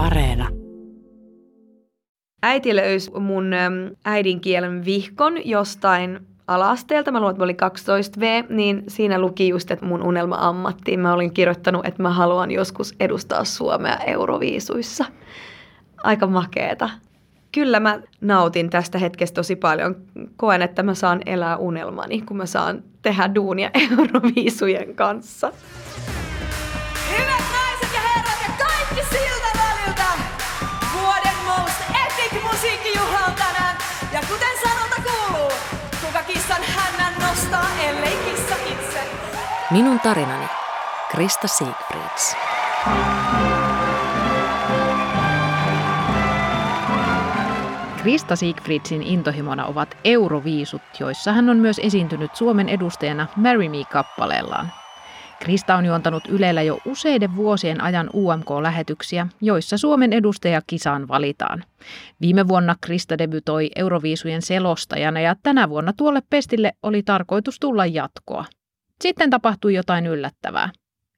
Areena. Äiti löysi mun äidinkielen vihkon jostain alasteelta, mä luulen, että mä olin 12V, niin siinä luki just, että mun unelma-ammattiin mä olin kirjoittanut, että mä haluan joskus edustaa Suomea Euroviisuissa. Aika makeeta. Kyllä mä nautin tästä hetkestä tosi paljon. Koen, että mä saan elää unelmani, kun mä saan tehdä duunia Euroviisujen kanssa. Musiikkijuhla tänään. Ja kuten sanonta kuuluu, kuka kissan hännän nostaa, ellei kissa itse. Minun tarinani. Krista Siegfrieds. Krista Siegfriedsin intohimona ovat euroviisut, joissa hän on myös esiintynyt Suomen edustajana Marry Me-kappaleellaan. Krista on juontanut Ylellä jo useiden vuosien ajan UMK-lähetyksiä, joissa Suomen edustaja kisaan valitaan. Viime vuonna Krista debytoi Euroviisujen selostajana ja tänä vuonna tuolle pestille oli tarkoitus tulla jatkoa. Sitten tapahtui jotain yllättävää.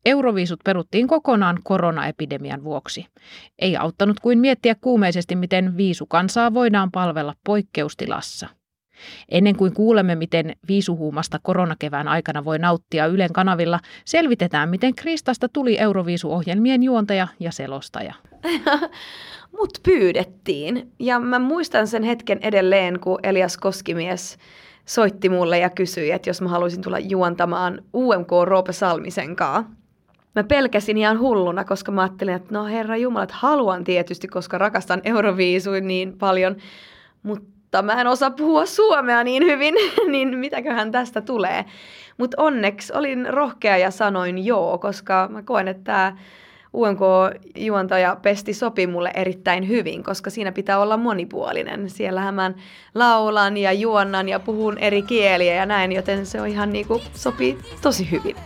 Euroviisut peruttiin kokonaan koronaepidemian vuoksi. Ei auttanut kuin miettiä kuumeisesti, miten viisukansaa voidaan palvella poikkeustilassa. Ennen kuin kuulemme, miten viisuhuumasta koronakevään aikana voi nauttia Ylen kanavilla, selvitetään, miten Kristasta tuli Euroviisuohjelmien juontaja ja selostaja. Mut pyydettiin. Ja mä muistan sen hetken edelleen, kun Elias Koskimies soitti mulle ja kysyi, että jos mä haluaisin tulla juontamaan UMK Roope Salmisen kanssa. Mä pelkäsin ihan hulluna, koska mä ajattelin, että no herra Jumala, haluan tietysti, koska rakastan Euroviisuin niin paljon, mutta mä en osaa puhua suomea niin hyvin, niin mitäköhän tästä tulee. Mutta onneksi olin rohkea ja sanoin joo, koska mä koen, että tämä UNK-juontaja pesti sopi mulle erittäin hyvin, koska siinä pitää olla monipuolinen. Siellähän mä laulan ja juonnan ja puhun eri kieliä ja näin, joten se on ihan niinku, sopii tosi hyvin.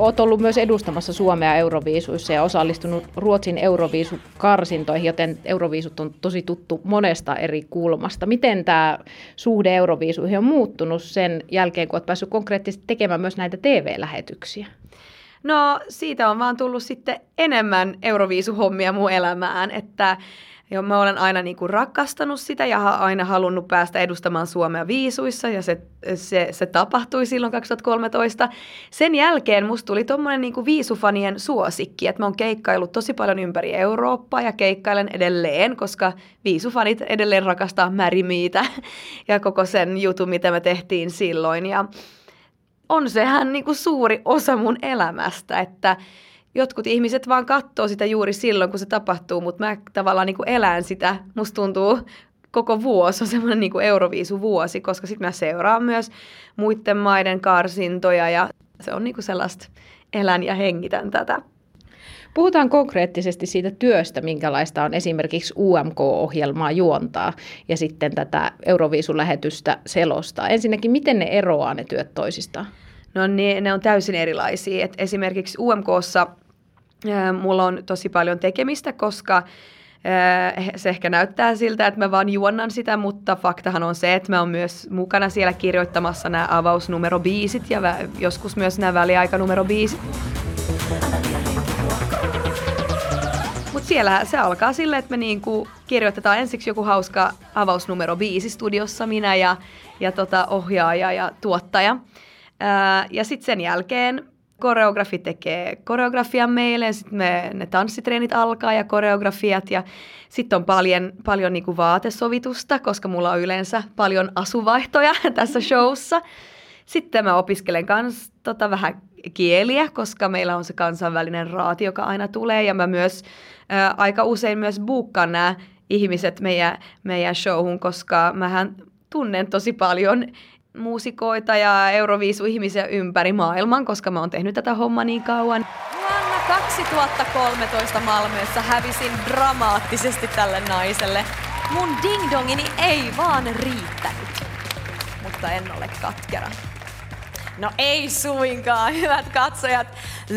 Olet ollut myös edustamassa Suomea Euroviisuissa ja osallistunut Ruotsin Euroviisukarsintoihin, joten Euroviisut on tosi tuttu monesta eri kulmasta. Miten tämä suhde Euroviisuihin on muuttunut sen jälkeen, kun olet päässyt konkreettisesti tekemään myös näitä TV-lähetyksiä? No siitä on vaan tullut sitten enemmän Euroviisuhommia mun elämään, että jo mä olen aina niin kuin rakastanut sitä ja aina halunnut päästä edustamaan Suomea viisuissa ja se, se, se tapahtui silloin 2013. Sen jälkeen musta tuli tommonen niin kuin viisufanien suosikki, että mä oon keikkaillut tosi paljon ympäri Eurooppaa ja keikkailen edelleen, koska viisufanit edelleen rakastaa märimiitä ja koko sen jutun, mitä me tehtiin silloin ja on sehän niin kuin suuri osa mun elämästä, että jotkut ihmiset vaan katsoo sitä juuri silloin, kun se tapahtuu, mutta mä tavallaan niin kuin elän sitä. Musta tuntuu koko vuosi on semmoinen niin kuin Euroviisu-vuosi, koska sitten mä seuraan myös muiden maiden karsintoja ja se on niin kuin sellaista elän ja hengitän tätä. Puhutaan konkreettisesti siitä työstä, minkälaista on esimerkiksi UMK-ohjelmaa juontaa ja sitten tätä Euroviisulähetystä selostaa. Ensinnäkin, miten ne eroaa ne työt toisistaan? No ne, ne on täysin erilaisia. Et esimerkiksi UMKssa mulla on tosi paljon tekemistä, koska se ehkä näyttää siltä, että mä vaan juonnan sitä, mutta faktahan on se, että mä oon myös mukana siellä kirjoittamassa nämä avausnumerobiisit ja joskus myös nämä väliaikanumerobiisit. Mutta siellä se alkaa sille, että me niinku kirjoitetaan ensiksi joku hauska avausnumero biisi studiossa, minä ja, ja tota ohjaaja ja tuottaja. Ja sitten sen jälkeen koreografi tekee koreografian meille, sitten me, ne tanssitreenit alkaa ja koreografiat ja sitten on paljon, paljon niinku vaatesovitusta, koska mulla on yleensä paljon asuvaihtoja tässä showssa. Sitten mä opiskelen kans tota vähän kieliä, koska meillä on se kansainvälinen raati, joka aina tulee ja mä myös ää, aika usein myös buukkaan nämä ihmiset meidän, meidän showhun, koska mähän tunnen tosi paljon muusikoita ja Euroviisu-ihmisiä ympäri maailman, koska mä oon tehnyt tätä hommaa niin kauan. Vuonna 2013 Malmössä hävisin dramaattisesti tälle naiselle. Mun dingdongini ei vaan riittänyt. Mutta en ole katkera. No ei suinkaan, hyvät katsojat.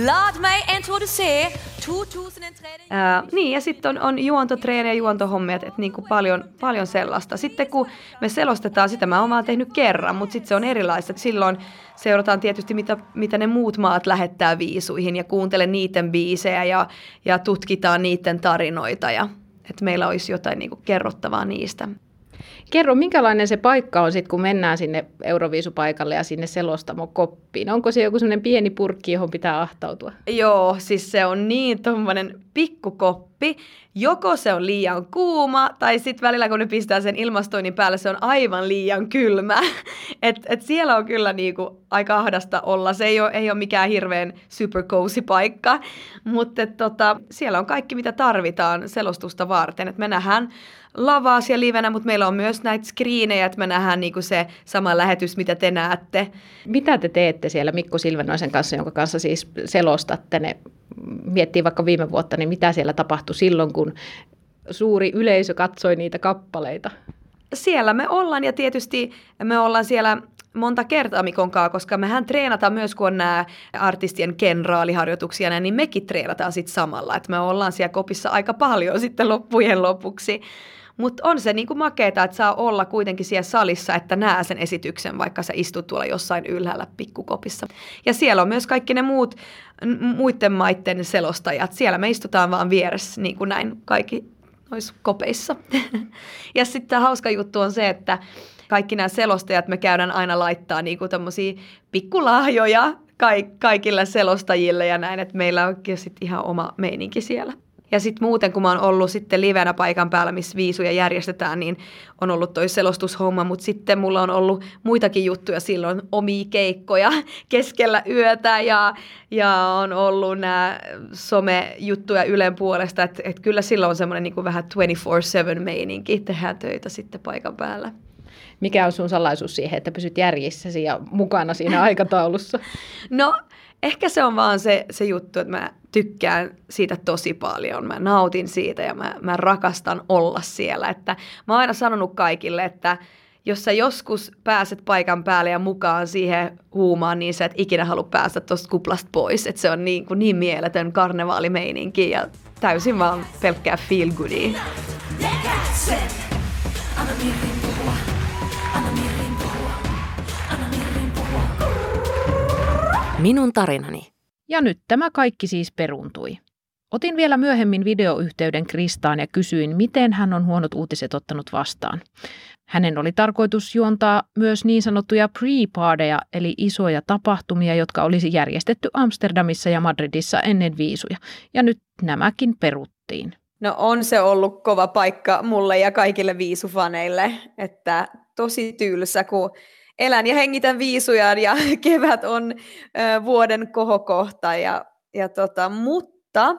Låt mig introducera 2003. Ää, niin, ja sitten on, on juontotreeni ja juontohommia, että et niinku paljon, paljon sellaista. Sitten kun me selostetaan, sitä mä oon vaan tehnyt kerran, mutta sitten se on erilaista. Silloin seurataan tietysti, mitä, mitä ne muut maat lähettää viisuihin ja kuuntelen niiden biisejä ja, ja tutkitaan niiden tarinoita ja että meillä olisi jotain niinku kerrottavaa niistä. Kerro, minkälainen se paikka on sitten, kun mennään sinne Euroviisupaikalle ja sinne selostamokoppiin? Onko se joku semmoinen pieni purkki, johon pitää ahtautua? Joo, siis se on niin tuommoinen pikkukoppi. Joko se on liian kuuma, tai sitten välillä kun ne pistää sen ilmastoinnin päälle, se on aivan liian kylmä. Et, et siellä on kyllä niinku aika ahdasta olla. Se ei ole, ei ole mikään hirveän super cozy paikka, mutta tota, siellä on kaikki, mitä tarvitaan selostusta varten. Et me nähdään lavaa siellä livenä, mutta meillä on myös näitä screenejä, että me nähdään niinku se sama lähetys, mitä te näette. Mitä te teette siellä Mikko Silvenoisen kanssa, jonka kanssa siis selostatte ne? Miettii vaikka viime vuotta, niin mitä siellä tapahtui silloin, kun suuri yleisö katsoi niitä kappaleita? Siellä me ollaan ja tietysti me ollaan siellä monta kertaa Mikon kanssa, koska mehän treenataan myös, kun on nämä artistien kenraaliharjoituksia, niin mekin treenataan sitten samalla. Että me ollaan siellä kopissa aika paljon sitten loppujen lopuksi. Mutta on se niinku makeeta, että saa olla kuitenkin siellä salissa, että näe sen esityksen, vaikka sä istut tuolla jossain ylhäällä pikkukopissa. Ja siellä on myös kaikki ne muut, muiden maiden selostajat. Siellä me istutaan vaan vieressä, niin kuin näin kaikki noissa kopeissa. ja sitten hauska juttu on se, että kaikki nämä selostajat me käydään aina laittaa niinku tämmöisiä pikkulahjoja kaikille selostajille ja näin, että meillä onkin sitten ihan oma meininki siellä. Ja sitten muuten, kun mä oon ollut sitten livenä paikan päällä, missä viisuja järjestetään, niin on ollut toi selostushomma, mutta sitten mulla on ollut muitakin juttuja silloin, omia keikkoja keskellä yötä. Ja, ja on ollut nämä somejuttuja Ylen puolesta, että et kyllä silloin on semmoinen niin vähän 24-7 meininki, tehdään töitä sitten paikan päällä. Mikä on sun salaisuus siihen, että pysyt järjissäsi ja mukana siinä aikataulussa? no ehkä se on vaan se, se juttu, että mä tykkään siitä tosi paljon. Mä nautin siitä ja mä, mä rakastan olla siellä. Että mä oon aina sanonut kaikille, että jos sä joskus pääset paikan päälle ja mukaan siihen huumaan, niin sä et ikinä halua päästä tuosta kuplasta pois. Että se on niin, kuin niin mieletön karnevaalimeininki ja täysin vaan pelkkää feel goodia. Minun tarinani. Ja nyt tämä kaikki siis peruuntui. Otin vielä myöhemmin videoyhteyden Kristaan ja kysyin, miten hän on huonot uutiset ottanut vastaan. Hänen oli tarkoitus juontaa myös niin sanottuja pre-pardeja, eli isoja tapahtumia, jotka olisi järjestetty Amsterdamissa ja Madridissa ennen viisuja. Ja nyt nämäkin peruttiin. No on se ollut kova paikka mulle ja kaikille viisufaneille, että tosi tylsä, kun elän ja hengitän viisujaan ja kevät on ö, vuoden kohokohta. Ja, ja tota, mutta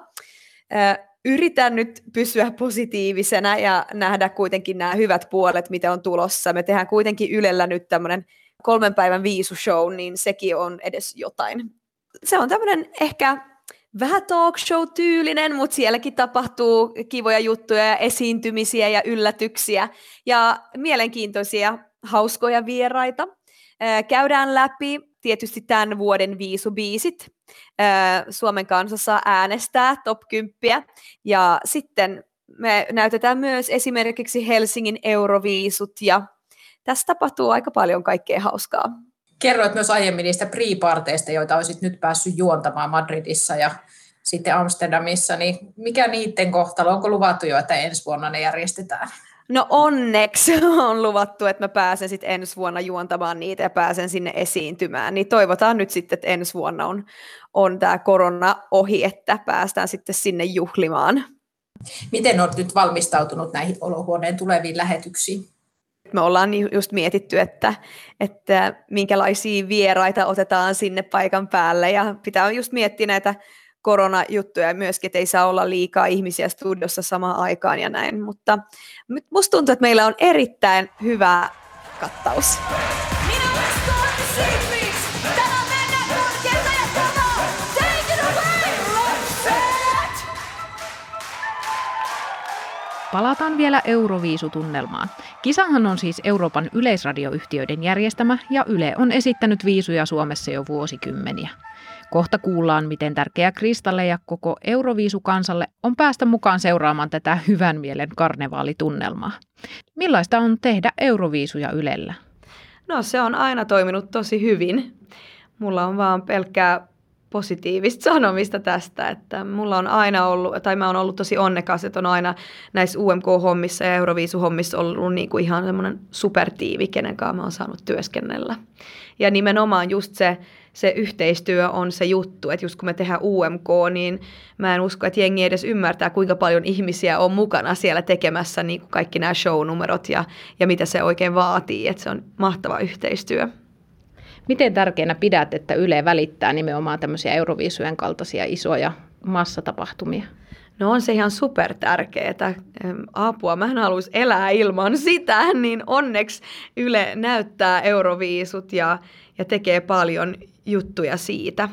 ö, yritän nyt pysyä positiivisena ja nähdä kuitenkin nämä hyvät puolet, mitä on tulossa. Me tehdään kuitenkin Ylellä nyt tämmöinen kolmen päivän viisushow, niin sekin on edes jotain. Se on tämmöinen ehkä vähän talk show-tyylinen, mutta sielläkin tapahtuu kivoja juttuja ja esiintymisiä ja yllätyksiä ja mielenkiintoisia hauskoja vieraita. Käydään läpi tietysti tämän vuoden viisubiisit. Suomen kansa saa äänestää top 10. Ja sitten me näytetään myös esimerkiksi Helsingin Euroviisut ja tässä tapahtuu aika paljon kaikkea hauskaa. Kerroit myös aiemmin niistä pre-parteista, joita olisit nyt päässyt juontamaan Madridissa ja sitten Amsterdamissa, niin mikä niiden kohtalo? Onko luvattu jo, että ensi vuonna ne järjestetään? No onneksi on luvattu, että mä pääsen sitten ensi vuonna juontamaan niitä ja pääsen sinne esiintymään. Niin toivotaan nyt sitten, että ensi vuonna on, on tämä korona ohi, että päästään sitten sinne juhlimaan. Miten olet nyt valmistautunut näihin olohuoneen tuleviin lähetyksiin? Me ollaan just mietitty, että, että minkälaisia vieraita otetaan sinne paikan päälle. Ja pitää just miettiä näitä koronajuttuja myöskin, että ei saa olla liikaa ihmisiä studiossa samaan aikaan ja näin, mutta musta tuntuu, että meillä on erittäin hyvä kattaus. Palataan vielä Euroviisutunnelmaan. Kisahan on siis Euroopan yleisradioyhtiöiden järjestämä ja Yle on esittänyt viisuja Suomessa jo vuosikymmeniä. Kohta kuullaan, miten tärkeää Kristalle ja koko Euroviisukansalle on päästä mukaan seuraamaan tätä hyvän mielen karnevaalitunnelmaa. Millaista on tehdä Euroviisuja Ylellä? No se on aina toiminut tosi hyvin. Mulla on vaan pelkkää positiivista sanomista tästä, että mulla on aina ollut, tai mä oon ollut tosi onnekas, että on aina näissä UMK-hommissa ja Euroviisu-hommissa ollut niin kuin ihan semmoinen supertiivi, kenen kanssa mä oon saanut työskennellä. Ja nimenomaan just se, se yhteistyö on se juttu, että just kun me tehdään UMK, niin mä en usko, että jengi edes ymmärtää, kuinka paljon ihmisiä on mukana siellä tekemässä niin kuin kaikki nämä show-numerot ja, ja mitä se oikein vaatii, että se on mahtava yhteistyö. Miten tärkeänä pidät, että Yle välittää nimenomaan tämmöisiä Euroviisujen kaltaisia isoja massatapahtumia? No on se ihan super tärkeää. Apua, mä en haluaisi elää ilman sitä, niin onneksi Yle näyttää Euroviisut ja, ja tekee paljon juttuja siitä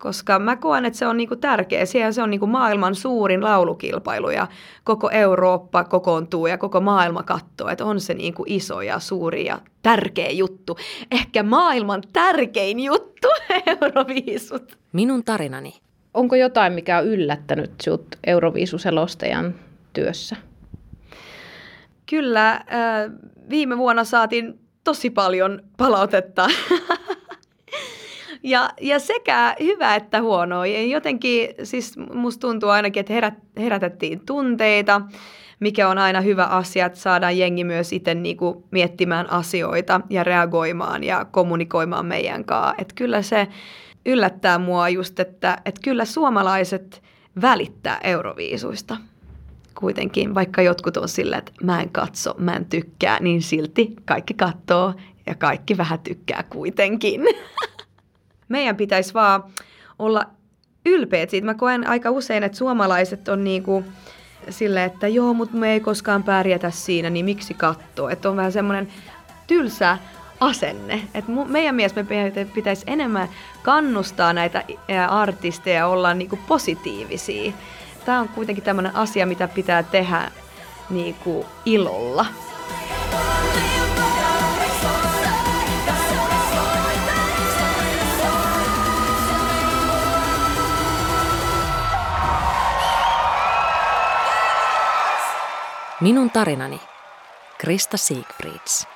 koska mä koen, että se on niinku tärkeä. Siellä se on niinku maailman suurin laulukilpailu ja koko Eurooppa kokoontuu ja koko maailma katsoo, että on se niinku iso ja suuri ja tärkeä juttu. Ehkä maailman tärkein juttu, Euroviisut. Minun tarinani. Onko jotain, mikä on yllättänyt sinut Euroviisuselostajan työssä? Kyllä, viime vuonna saatiin tosi paljon palautetta Ja, ja sekä hyvä että huono. Jotenkin siis musta tuntuu ainakin, että herät, herätettiin tunteita, mikä on aina hyvä asia, että saadaan jengi myös itse niinku miettimään asioita ja reagoimaan ja kommunikoimaan meidän kanssa. Että kyllä se yllättää mua just, että, että kyllä suomalaiset välittää euroviisuista kuitenkin, vaikka jotkut on sillä, että mä en katso, mä en tykkää, niin silti kaikki katsoo ja kaikki vähän tykkää kuitenkin. meidän pitäisi vaan olla ylpeät siitä. Mä koen aika usein, että suomalaiset on niinku silleen, että joo, mutta me ei koskaan pärjätä siinä, niin miksi kattoo? Että on vähän semmoinen tylsä asenne. Et meidän mielestä me pitäisi enemmän kannustaa näitä artisteja olla niinku positiivisia. Tämä on kuitenkin tämmöinen asia, mitä pitää tehdä niinku ilolla. Minun tarinani. Krista Siegfrieds.